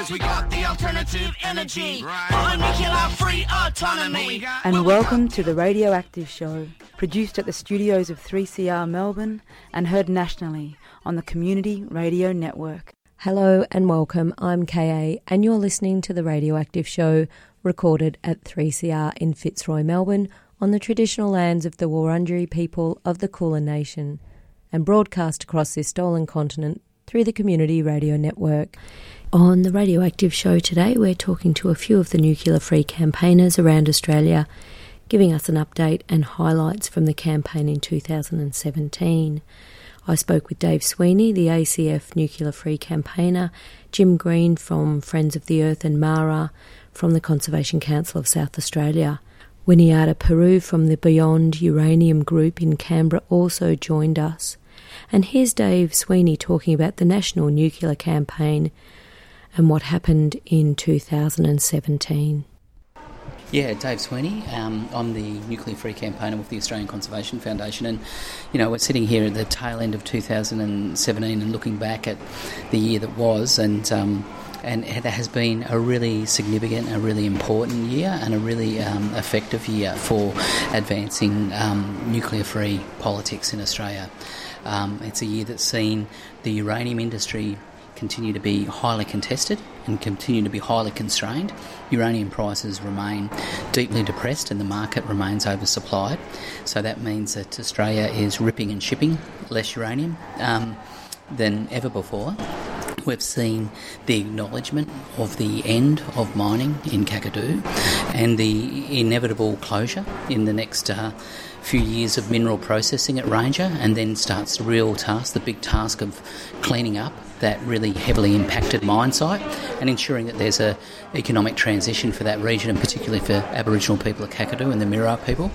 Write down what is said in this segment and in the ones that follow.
Cause we got the alternative energy. Right. nuclear free autonomy. And welcome to the Radioactive Show, produced at the studios of 3CR Melbourne and heard nationally on the Community Radio Network. Hello and welcome. I'm KA, and you're listening to the Radioactive Show, recorded at 3CR in Fitzroy, Melbourne, on the traditional lands of the Wurundjeri people of the Kulin Nation, and broadcast across this stolen continent through the Community Radio Network. On the Radioactive Show today, we're talking to a few of the nuclear free campaigners around Australia, giving us an update and highlights from the campaign in 2017. I spoke with Dave Sweeney, the ACF nuclear free campaigner, Jim Green from Friends of the Earth, and Mara from the Conservation Council of South Australia. Winiata Peru from the Beyond Uranium Group in Canberra also joined us. And here's Dave Sweeney talking about the National Nuclear Campaign and what happened in 2017. Yeah, Dave Sweeney. Um, I'm the nuclear free campaigner with the Australian Conservation Foundation, and you know we're sitting here at the tail end of 2017 and looking back at the year that was, and um, and it has been a really significant, a really important year, and a really um, effective year for advancing um, nuclear free politics in Australia. Um, it's a year that's seen the uranium industry continue to be highly contested and continue to be highly constrained. Uranium prices remain deeply depressed and the market remains oversupplied. So that means that Australia is ripping and shipping less uranium um, than ever before. We've seen the acknowledgement of the end of mining in Kakadu and the inevitable closure in the next uh, few years of mineral processing at Ranger, and then starts the real task, the big task of cleaning up that really heavily impacted mine site and ensuring that there's a economic transition for that region and particularly for Aboriginal people of Kakadu and the Mirarr people.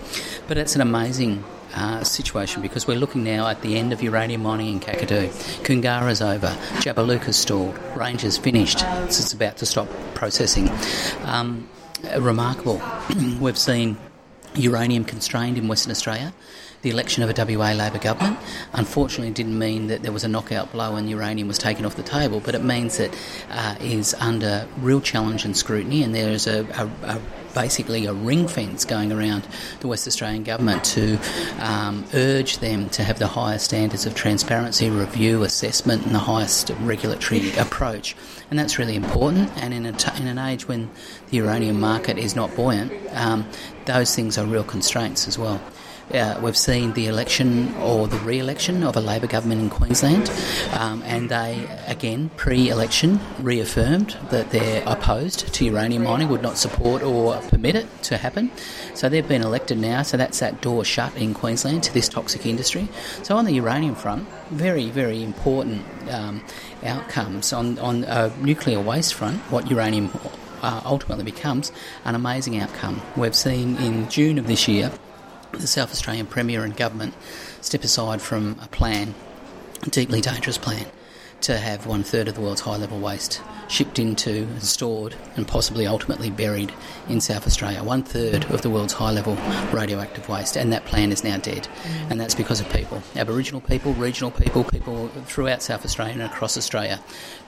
But it's an amazing uh, situation because we're looking now at the end of uranium mining in Kakadu. Koongarra's over, Jabiluka's stalled, Ranger's finished, so it's about to stop processing. Um, remarkable. We've seen uranium constrained in Western Australia. The election of a WA Labor government unfortunately didn't mean that there was a knockout blow and uranium was taken off the table, but it means that uh, is under real challenge and scrutiny, and there is a, a, a basically a ring fence going around the West Australian government to um, urge them to have the highest standards of transparency, review, assessment, and the highest regulatory approach. And that's really important. And in, in an age when the uranium market is not buoyant, um, those things are real constraints as well. Uh, we've seen the election or the re-election of a Labor government in Queensland, um, and they again pre-election reaffirmed that they're opposed to uranium mining, would not support or permit it to happen. So they've been elected now, so that's that door shut in Queensland to this toxic industry. So on the uranium front, very very important um, outcomes on on a nuclear waste front. What uranium uh, ultimately becomes an amazing outcome. We've seen in June of this year the South Australian Premier and Government step aside from a plan, a deeply dangerous plan, to have one third of the world's high level waste shipped into and stored and possibly ultimately buried in South Australia. One third of the world's high level radioactive waste, and that plan is now dead. Mm. And that's because of people Aboriginal people, regional people, people throughout South Australia and across Australia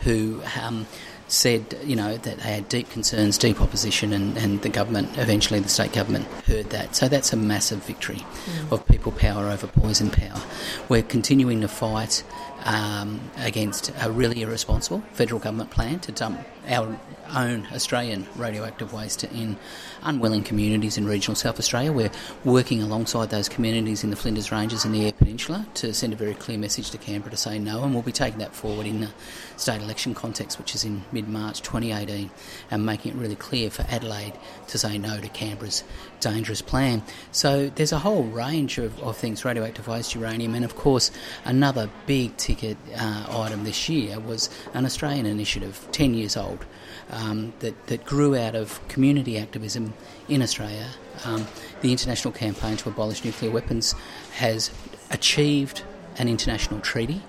who. Um, said, you know, that they had deep concerns, deep opposition, and, and the government, eventually the state government, heard that. So that's a massive victory mm. of people power over poison power. We're continuing to fight um, against a really irresponsible federal government plan to dump our own Australian radioactive waste in unwilling communities in regional South Australia. We're working alongside those communities in the Flinders Ranges and the Eyre Peninsula to send a very clear message to Canberra to say no, and we'll be taking that forward in the state election context, which is in mid March 2018, and making it really clear for Adelaide to say no to Canberra's dangerous plan. So there's a whole range of, of things radioactive waste, uranium, and of course, another big ticket uh, item this year was an Australian initiative, 10 years old um, that, that grew out of community activism in Australia. Um, the international campaign to abolish nuclear weapons has achieved an international treaty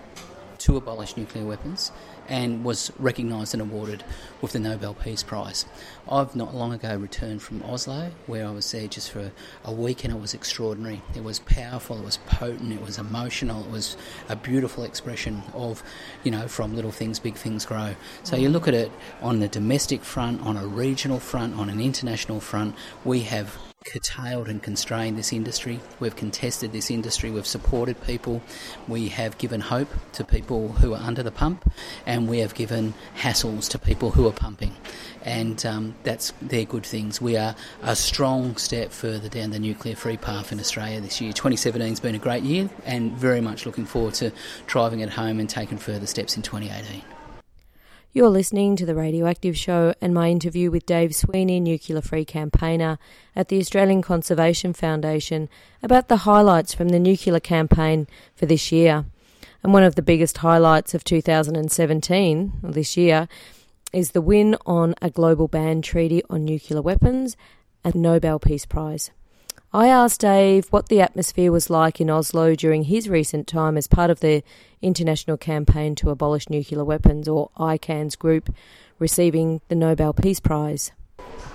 to abolish nuclear weapons and was recognised and awarded with the Nobel Peace Prize. I've not long ago returned from Oslo, where I was there just for a week, and it was extraordinary. It was powerful, it was potent, it was emotional, it was a beautiful expression of, you know, from little things, big things grow. So you look at it on the domestic front, on a regional front, on an international front, we have curtailed and constrained this industry. We've contested this industry. We've supported people. We have given hope to people who are under the pump, and we have given hassles to people who are pumping. And um, that's they're good things. We are a strong step further down the nuclear free path in Australia this year. 2017 has been a great year, and very much looking forward to driving it home and taking further steps in 2018. You're listening to the Radioactive Show and my interview with Dave Sweeney, nuclear free campaigner at the Australian Conservation Foundation, about the highlights from the nuclear campaign for this year. And one of the biggest highlights of 2017, this year, is the win on a global ban treaty on nuclear weapons and Nobel Peace Prize. I asked Dave what the atmosphere was like in Oslo during his recent time as part of the International Campaign to Abolish Nuclear Weapons, or ICAN's group, receiving the Nobel Peace Prize.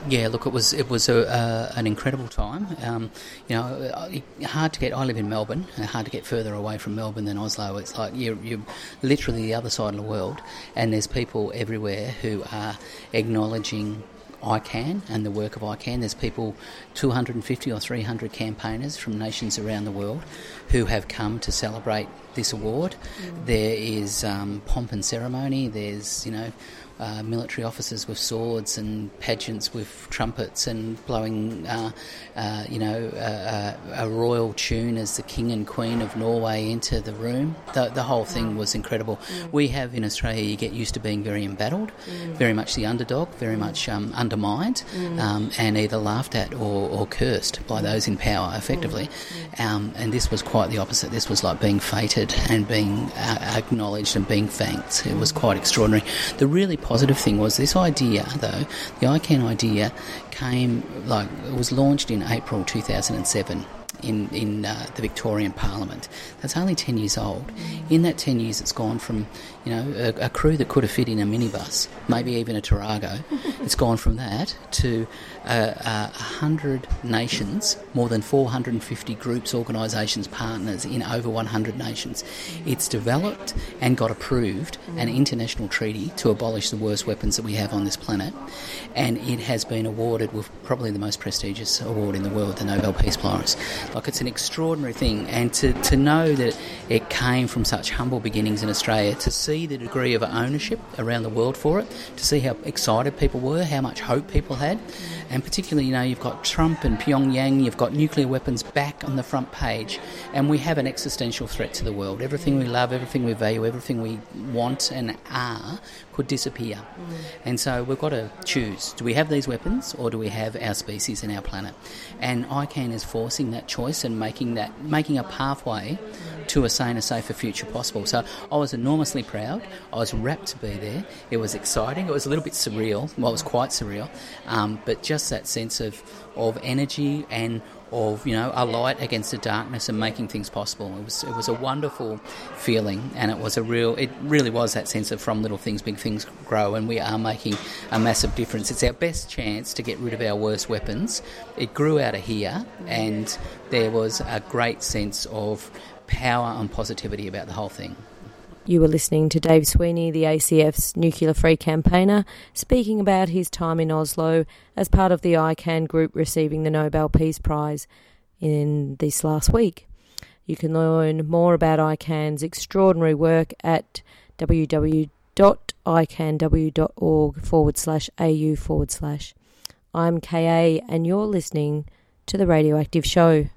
Yeah, look, it was it was a, uh, an incredible time. Um, you know, hard to get. I live in Melbourne. Hard to get further away from Melbourne than Oslo. It's like you're, you're literally the other side of the world, and there's people everywhere who are acknowledging ICAN and the work of ICAN. There's people, 250 or 300 campaigners from nations around the world who have come to celebrate this award. Mm. There is um, pomp and ceremony. There's, you know, uh, military officers with swords and pageants with trumpets and blowing, uh, uh, you know, a royal tune as the king and queen of Norway enter the room. The, the whole thing was incredible. Mm. We have in Australia, you get used to being very embattled, mm. very much the underdog, very much um, undermined, mm. um, and either laughed at or, or cursed by those in power, effectively. Um, and this was quite the opposite. This was like being feted and being uh, acknowledged and being thanked. It was quite extraordinary. The really positive thing was this idea, though, the ICAN idea came, like, it was launched in April 2007 in, in uh, the Victorian Parliament. That's only 10 years old. In that 10 years, it's gone from, you know, a, a crew that could have fit in a minibus, maybe even a Tarago, it's gone from that to uh, uh, 100 nations, more than 450 groups, organisations, partners in over 100 nations. It's developed and got approved an international treaty to abolish the worst weapons that we have on this planet, and it has been awarded with probably the most prestigious award in the world, the Nobel Peace Prize. Like, it's an extraordinary thing, and to, to know that it came from such humble beginnings in Australia, to see the degree of ownership around the world for it, to see how excited people were, how much hope people had, and particularly, you know, you've got Trump and Pyongyang, you've got nuclear weapons back on the front page, and we have an existential threat to the world. Everything we love, everything we value, everything we want and are could disappear. Mm. And so we've got to choose do we have these weapons or do we have our species and our planet? And ICAN is forcing that choice and making that making a pathway to a sane, saner, safer future possible. So I was enormously proud. I was rapt to be there. It was exciting. It was a little bit surreal. Well, it was quite surreal. Um, but just that sense of, of energy and of you know a light against the darkness and making things possible. It was it was a wonderful feeling, and it was a real. It really was that sense of from little things, big things grow, and we are making a massive difference. It's our best chance to get rid of our worst weapons. It grew out of here, and there was a great sense of power and positivity about the whole thing. You were listening to Dave Sweeney, the ACF's nuclear free campaigner, speaking about his time in Oslo as part of the ICAN group receiving the Nobel Peace Prize in this last week. You can learn more about ICAN's extraordinary work at www.icanw.org forward slash au forward slash. I'm KA, and you're listening to The Radioactive Show.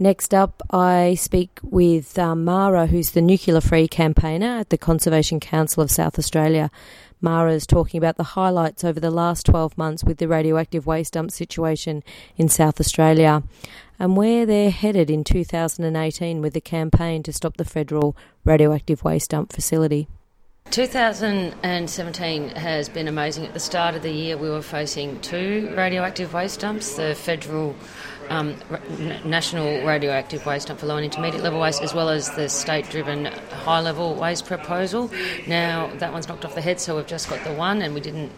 Next up, I speak with um, Mara, who's the nuclear free campaigner at the Conservation Council of South Australia. Mara is talking about the highlights over the last 12 months with the radioactive waste dump situation in South Australia and where they're headed in 2018 with the campaign to stop the federal radioactive waste dump facility. 2017 has been amazing. At the start of the year, we were facing two radioactive waste dumps the federal um, national radioactive waste dump for low and intermediate level waste, as well as the state driven high level waste proposal. Now, that one's knocked off the head, so we've just got the one, and we didn't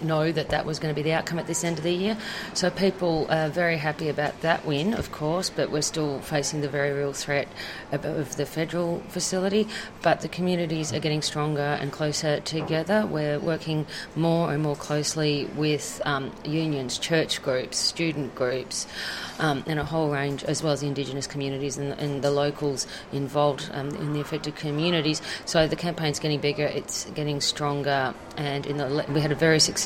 know that that was going to be the outcome at this end of the year. So people are very happy about that win, of course, but we're still facing the very real threat of the federal facility. But the communities are getting stronger and closer together. We're working more and more closely with um, unions, church groups, student groups um, and a whole range, as well as the Indigenous communities and, and the locals involved um, in the affected communities. So the campaign's getting bigger, it's getting stronger, and in the, we had a very successful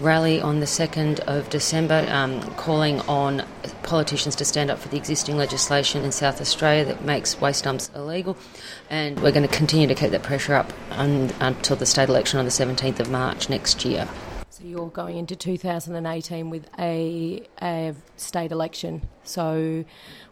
rally on the 2nd of December um, calling on politicians to stand up for the existing legislation in South Australia that makes waste dumps illegal. And we're going to continue to keep that pressure up un, until the state election on the 17th of March next year So you're going into 2018 with a, a state election. So,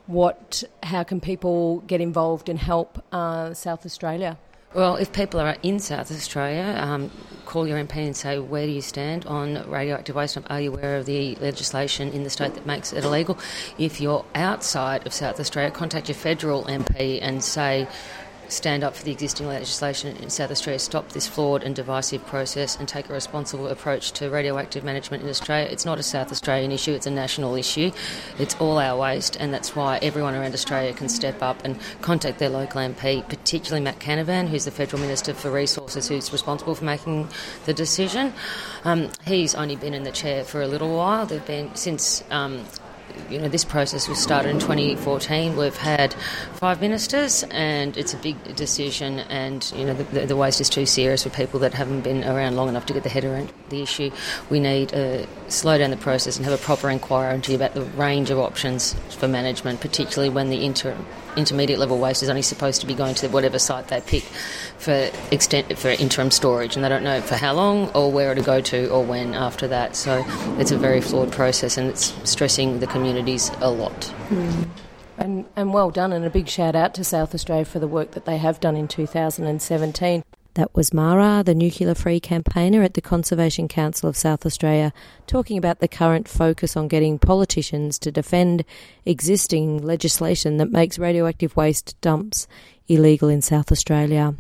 what? How can people get involved and help uh, South Australia? Well, if people are in South Australia, um, call your MP and say, where do you stand on radioactive waste? Are you aware of the legislation in the state that makes it illegal? If you're outside of South Australia, contact your federal MP and say, stand up for the existing legislation in South Australia, stop this flawed and divisive process, and take a responsible approach to radioactive management in Australia. It's not a South Australian issue, it's a national issue. It's all our waste, and that's why everyone around Australia can step up and contact their local MP, particularly Matt Canavan, who's the Federal Minister for Resources, who's responsible for making the decision. Um, he's only been in the chair for a little while. They've been since um, you know, this process was started in 2014. We've had five ministers, and it's a big decision. And you know, the, the, waste is too serious for people that haven't been around long enough to get their head around the issue. We need to slow down the process and have a proper inquiry about the range of options for management, particularly when the interim intermediate level waste is only supposed to be going to whatever site they pick for extent for interim storage, and they don't know for how long or where to go to or when after that. So it's a very flawed process, and it's stressing the communities a lot. Mm. And, and well done, and a big shout out to South Australia for the work that they have done in 2017. That was Mara, the nuclear free campaigner at the Conservation Council of South Australia, talking about the current focus on getting politicians to defend existing legislation that makes radioactive waste dumps illegal in South Australia.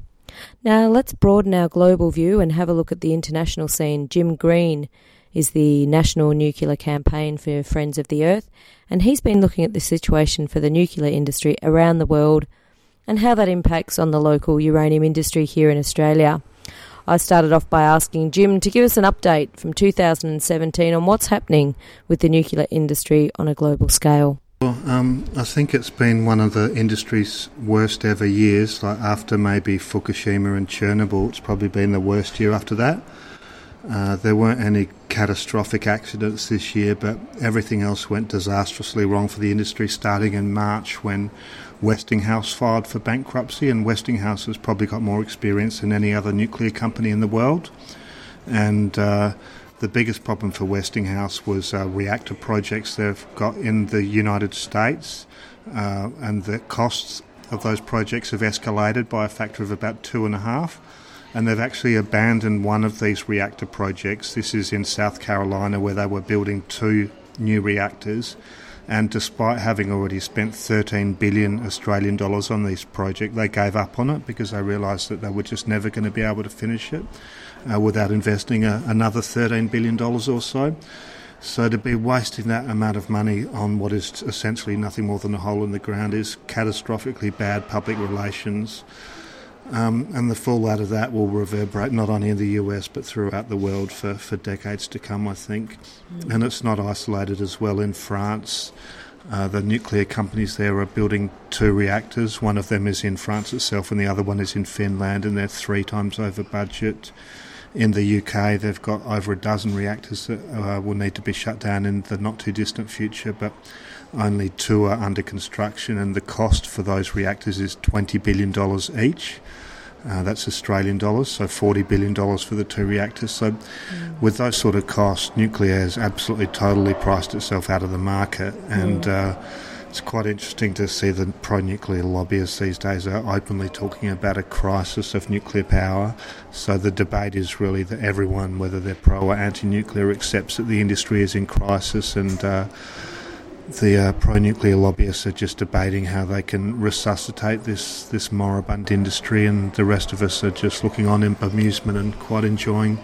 Now let's broaden our global view and have a look at the international scene. Jim Green is the National Nuclear Campaign for Friends of the Earth, and he's been looking at the situation for the nuclear industry around the world and how that impacts on the local uranium industry here in Australia. I started off by asking Jim to give us an update from 2017 on what's happening with the nuclear industry on a global scale. Um, I think it's been one of the industry's worst ever years. Like after maybe Fukushima and Chernobyl, it's probably been the worst year after that. Uh, there weren't any catastrophic accidents this year, but everything else went disastrously wrong for the industry starting in March when Westinghouse filed for bankruptcy, and Westinghouse has probably got more experience than any other nuclear company in the world. And uh, the biggest problem for Westinghouse was uh, reactor projects they've got in the United States, uh, and the costs of those projects have escalated by a factor of about two and a half. And they've actually abandoned one of these reactor projects. This is in South Carolina, where they were building two new reactors and despite having already spent 13 billion Australian dollars on this project, they gave up on it because they realised that they were just never going to be able to finish it uh, without investing a, another 13 billion dollars or so. So to be wasting that amount of money on what is essentially nothing more than a hole in the ground is catastrophically bad public relations. Um, and the fallout of that will reverberate not only in the US but throughout the world for, for decades to come, I think. Mm. And it's not isolated as well in France. Uh, the nuclear companies there are building two reactors. One of them is in France itself, and the other one is in Finland, and they're three times over budget. In the UK, they've got over a dozen reactors that uh, will need to be shut down in the not too distant future, but only two are under construction, and the cost for those reactors is $20 billion each. Uh, that's Australian dollars, so $40 billion for the two reactors. So, mm. with those sort of costs, nuclear has absolutely totally priced itself out of the market. And mm. uh, it's quite interesting to see the pro nuclear lobbyists these days are openly talking about a crisis of nuclear power. So, the debate is really that everyone, whether they're pro or anti nuclear, accepts that the industry is in crisis and uh, the uh, pro-nuclear lobbyists are just debating how they can resuscitate this this moribund industry, and the rest of us are just looking on in amusement and quite enjoying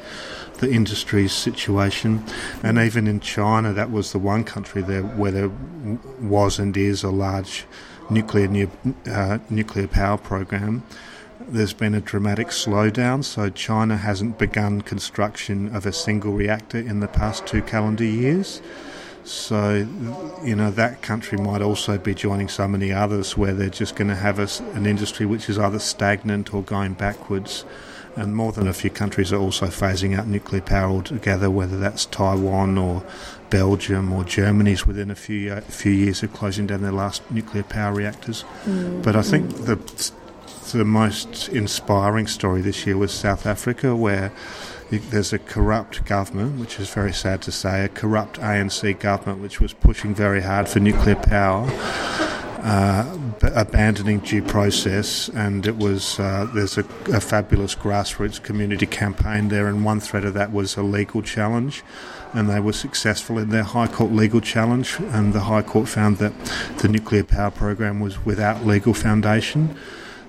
the industry's situation. And even in China, that was the one country there where there was and is a large nuclear uh, nuclear power program. There's been a dramatic slowdown, so China hasn't begun construction of a single reactor in the past two calendar years. So, you know, that country might also be joining so many others where they're just going to have a, an industry which is either stagnant or going backwards. And more than a few countries are also phasing out nuclear power altogether, whether that's Taiwan or Belgium or Germany's within a few uh, few years of closing down their last nuclear power reactors. Mm. But I think the the most inspiring story this year was South Africa, where there's a corrupt government, which is very sad to say, a corrupt ANC government which was pushing very hard for nuclear power. Uh, abandoning due process, and it was uh, there's a, a, fabulous grassroots community campaign there, and one thread of that was a legal challenge, and they were successful in their High Court legal challenge, and the High Court found that the nuclear power program was without legal foundation,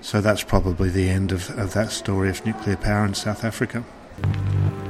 so that's probably the end of, of that story of nuclear power in South Africa. Thank you.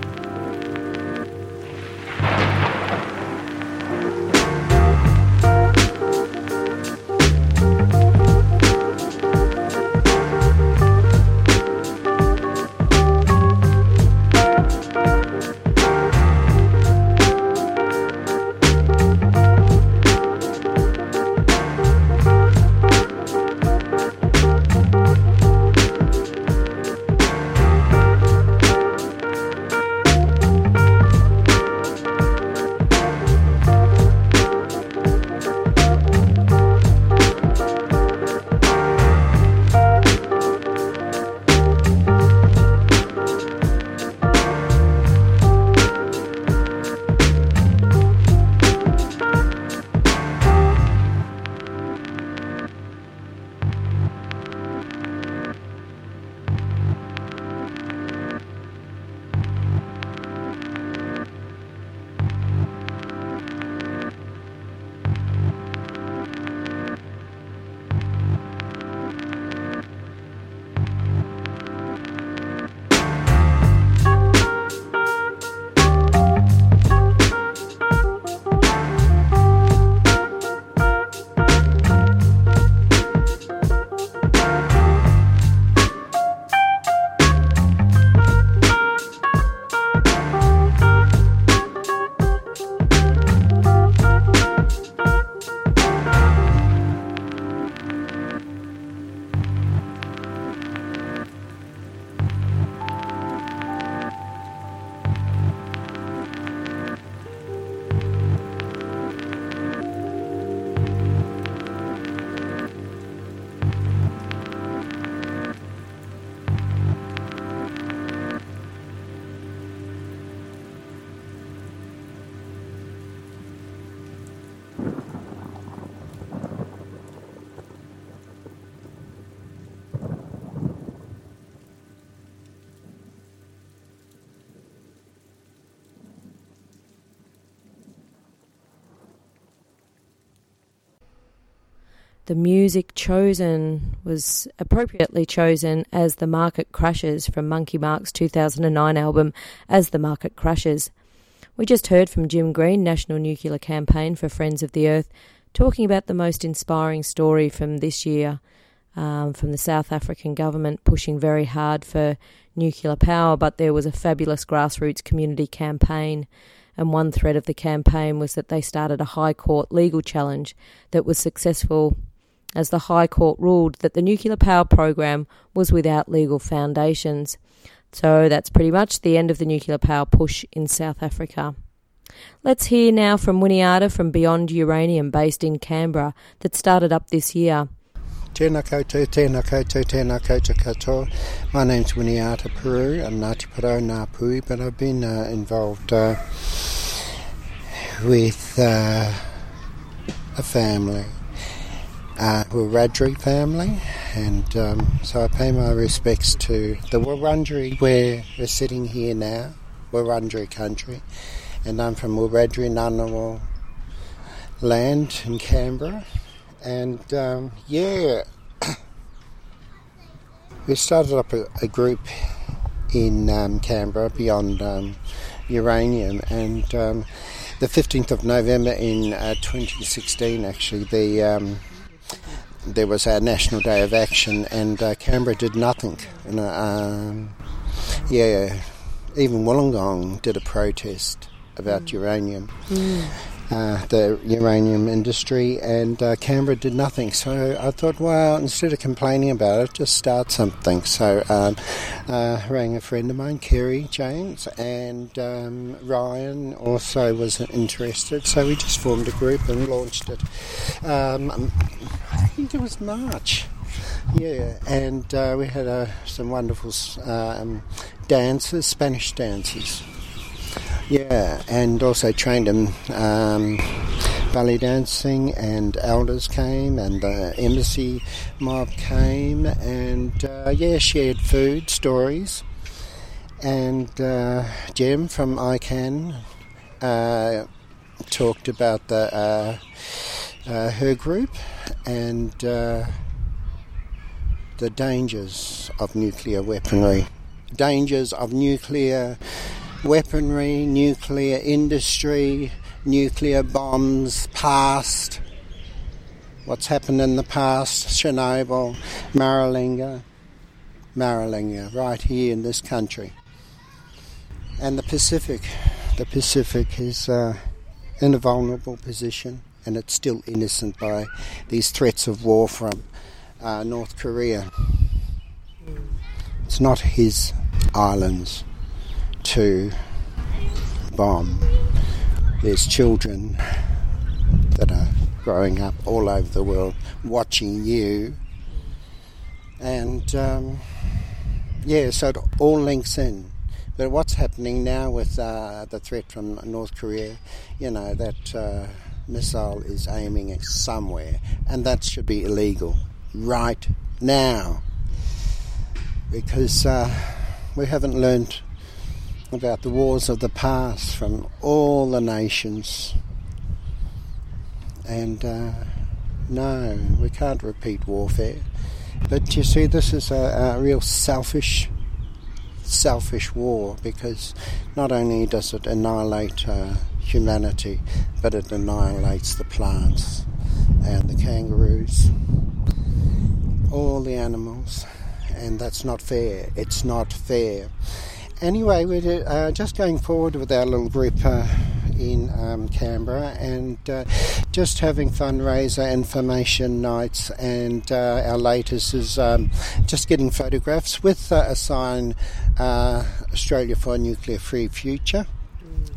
The music chosen was appropriately chosen as The Market Crashes from Monkey Marc's 2009 album As the Market Crashes. We just heard from Jim Green, National Nuclear Campaign for Friends of the Earth, talking about the most inspiring story from this year um, from the South African government pushing very hard for nuclear power, but there was a fabulous grassroots community campaign. And one thread of the campaign was that they started a High Court legal challenge that was successful as the High Court ruled that the nuclear power program was without legal foundations. So that's pretty much the end of the nuclear power push in South Africa. Let's hear now from Winiata from Beyond Uranium, based in Canberra, that started up this year. Tēnā koutou, tēnā koutou, tēnā koutou katoa. My name's Winiata Peru. I'm Ngāti Porou Ngāpuhi, but I've been uh, involved uh, with uh, a family, uh, Wiradjuri family, and um, so I pay my respects to the Wurundjeri where we're sitting here now, Wurundjeri country, and I'm from Wiradjuri Ngunnawal land in Canberra, and um, yeah, we started up a, a group in um, Canberra beyond um, uranium, and um, the 15th of November in uh, 2016, actually, the um, there was our National Day of Action, and uh, Canberra did nothing. And, uh, um, yeah, even Wollongong did a protest about mm. uranium uh, the uranium industry, and uh, Canberra did nothing. So I thought, well, instead of complaining about it, just start something. So um, uh, rang a friend of mine, Kerry James, and um, Ryan also was interested. So we just formed a group and launched it. Um, I think it was March. Yeah, and uh, we had uh, some wonderful um, dancers, Spanish dancers. Yeah, and also trained them um, belly dancing, and elders came, and the embassy mob came, and uh, yeah, shared food stories. And uh, Jem from ICAN uh, talked about the uh, uh, her group and uh, the dangers of nuclear weaponry, dangers of nuclear weaponry, nuclear industry, nuclear bombs, past, what's happened in the past, Chernobyl, Maralinga, Maralinga, right here in this country. And the Pacific, the Pacific is uh, in a vulnerable position and it's still innocent by these threats of war from uh, North Korea. It's not his islands to bomb. There's children that are growing up all over the world watching you. And um, yeah, so it all links in. But what's happening now with uh, the threat from North Korea, you know, that uh, missile is aiming at somewhere, and that should be illegal right now because uh, we haven't learned about the wars of the past from all the nations. And uh, no, we can't repeat warfare. But you see, this is a, a real selfish, selfish war because not only does it annihilate uh, humanity, but it annihilates the plants and the kangaroos, all the animals, and that's not fair. It's not fair anyway, we're uh, just going forward with our little group uh, in um, Canberra and uh, just having fundraiser information nights. And uh, our latest is um, just getting photographs with uh, a sign uh, Australia for a Nuclear Free Future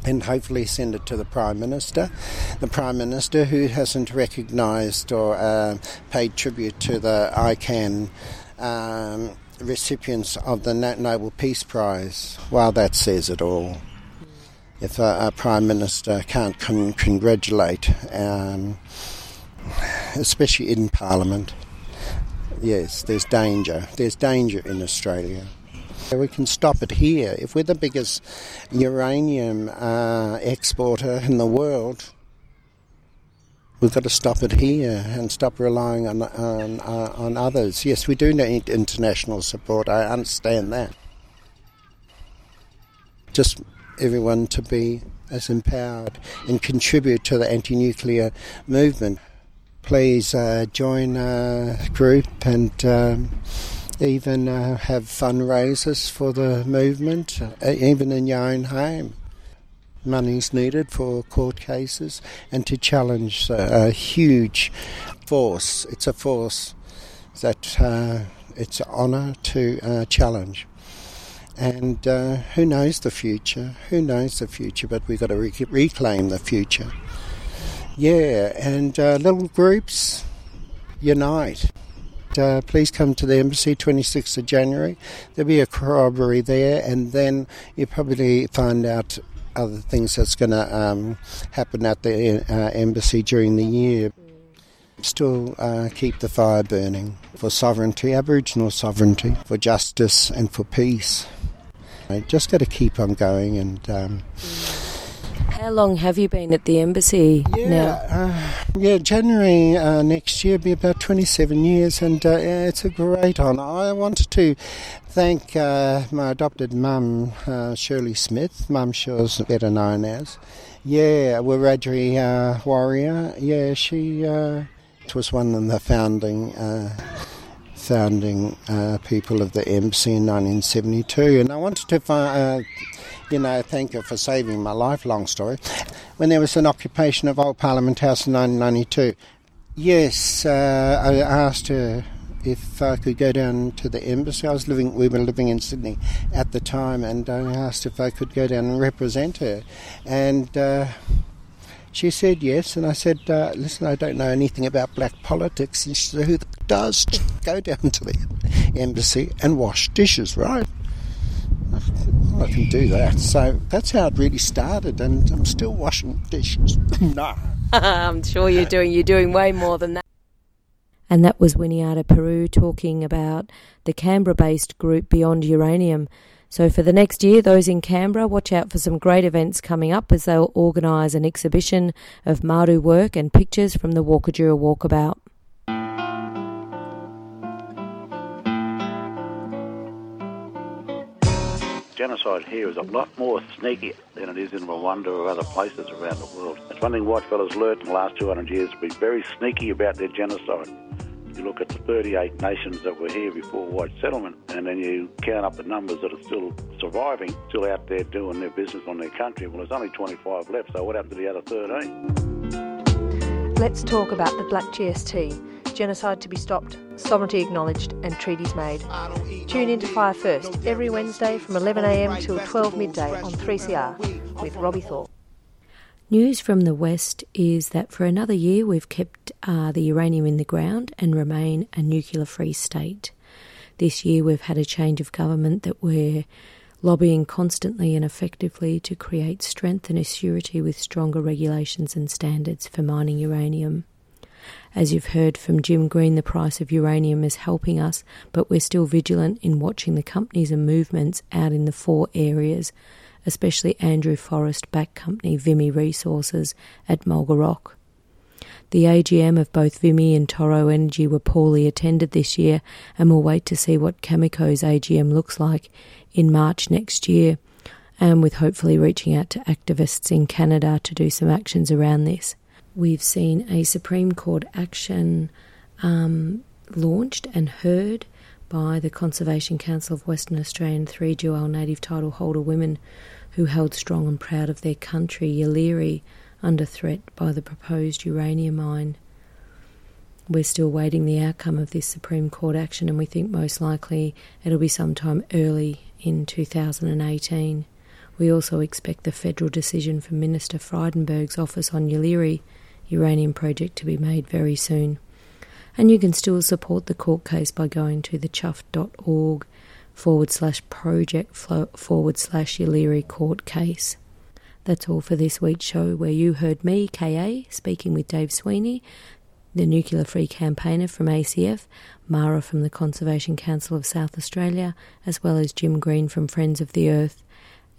and hopefully send it to the Prime Minister. The Prime Minister, who hasn't recognised or uh, paid tribute to the ICAN um, recipients of the Nobel Peace Prize. Well, that says it all. If a Prime Minister can't con- congratulate, um, especially in Parliament, yes, there's danger. There's danger in Australia. We can stop it here. If we're the biggest uranium uh, exporter in the world, We've got to stop it here and stop relying on on, uh, on others. Yes, we do need international support. I understand that. Just everyone to be as empowered and contribute to the anti-nuclear movement. Please uh, join a group and um, even uh, have fundraisers for the movement, uh, even in your own home money's needed for court cases and to challenge a, a huge force. It's a force that uh, it's an honour to uh, challenge. And uh, who knows the future? Who knows the future? But we've got to re- reclaim the future. Yeah, and uh, little groups unite. Uh, please come to the embassy 26th of January. There'll be a corroboree there, and then you'll probably find out other things that's going to um, happen at the uh, embassy during the year. Still uh, keep the fire burning for sovereignty, Aboriginal sovereignty, for justice, and for peace. I just got to keep on going and. Um, how long have you been at the embassy yeah, now? Uh, yeah, January uh, next year will be about 27 years, and uh, it's a great honour. I wanted to thank uh, my adopted mum, uh, Shirley Smith, Mum Shirl's better known as. Yeah, Wiradjuri uh, warrior. Yeah, she was one of the founding founding people of the embassy in 1972, and I wanted to find you know, thank her for saving my life, long story. When there was an occupation of Old Parliament House in 1992, yes, uh, I asked her if I could go down to the embassy. I was living, we were living in Sydney at the time, and I asked if I could go down and represent her. And uh, she said yes, and I said, uh, listen, I don't know anything about black politics. And she said, who does? Go down to the embassy and wash dishes, right? I can do that. So that's how it really started, and I'm still washing dishes. no. I'm sure you're doing you're doing way more than that. And that was Winiata Peru talking about the Canberra-based group Beyond Uranium. So for the next year, those in Canberra, watch out for some great events coming up as they'll organise an exhibition of Maru work and pictures from the Walkajura Walkabout. Genocide here is a lot more sneaky than it is in Rwanda or other places around the world. It's one thing white fellas learned in the last 200 years to be very sneaky about their genocide. You look at the 38 nations that were here before white settlement, and then you count up the numbers that are still surviving, still out there doing their business on their country. Well, there's only 25 left, so what happened to the other 13? Let's talk about the Black GST genocide to be stopped, sovereignty acknowledged, and treaties made. Tune in to Fire First every Wednesday from 11am till 12 midday on 3CR with Robbie Thorpe. News from the West is that for another year we've kept uh, the uranium in the ground and remain a nuclear free state. This year we've had a change of government that we're lobbying constantly and effectively to create strength and surety with stronger regulations and standards for mining uranium. As you've heard from Jim Green, the price of uranium is helping us, but we're still vigilant in watching the companies and movements out in the four areas, especially Andrew Forrest backed company Vimy Resources at Mulga Rock. The AGM of both Vimy and Toro Energy were poorly attended this year, and we'll wait to see what Cameco's AGM looks like in March next year, and with hopefully reaching out to activists in Canada to do some actions around this. We've seen a Supreme Court action um, launched and heard by the Conservation Council of Western Australia and three dual native title holder women who held strong and proud of their country, Yeelirrie, under threat by the proposed uranium mine. We're still waiting the outcome of this Supreme Court action, and we think most likely it'll be sometime early in 2018. We also expect the federal decision from Minister Frydenberg's office on Yeelirrie uranium project to be made very soon. And you can still support the court case by going to thechuff.org forward slash project forward slash Yeelirrie court case. That's all for this week's show, where you heard me, KA, speaking with Dave Sweeney, the nuclear free campaigner from ACF, Mara from the Conservation Council of South Australia, as well as Jim Green from Friends of the Earth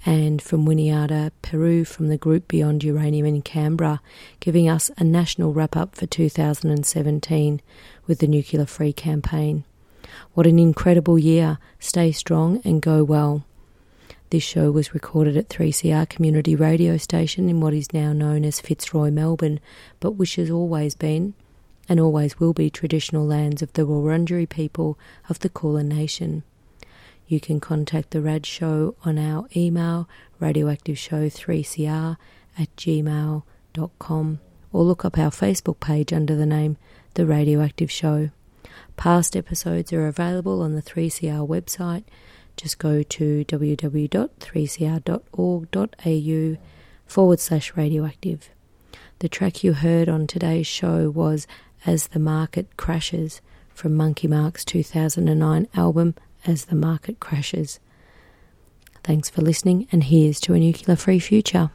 and from Winiata, Peru, from the group Beyond Uranium in Canberra, giving us a national wrap up for 2017 with the Nuclear Free campaign. What an incredible year! Stay strong and go well. This show was recorded at 3CR Community Radio Station in what is now known as Fitzroy, Melbourne, but which has always been and always will be traditional lands of the Wurundjeri people of the Kulin Nation. You can contact the Rad Show on our email, radioactiveshow3cr at gmail.com, or look up our Facebook page under the name The Radioactive Show. Past episodes are available on the 3CR website. Just go to www.3cr.org.au forward slash radioactive. The track you heard on today's show was As the Market Crashes from Monkey Marc's 2009 album As the Market Crashes. Thanks for listening, and here's to a nuclear free future.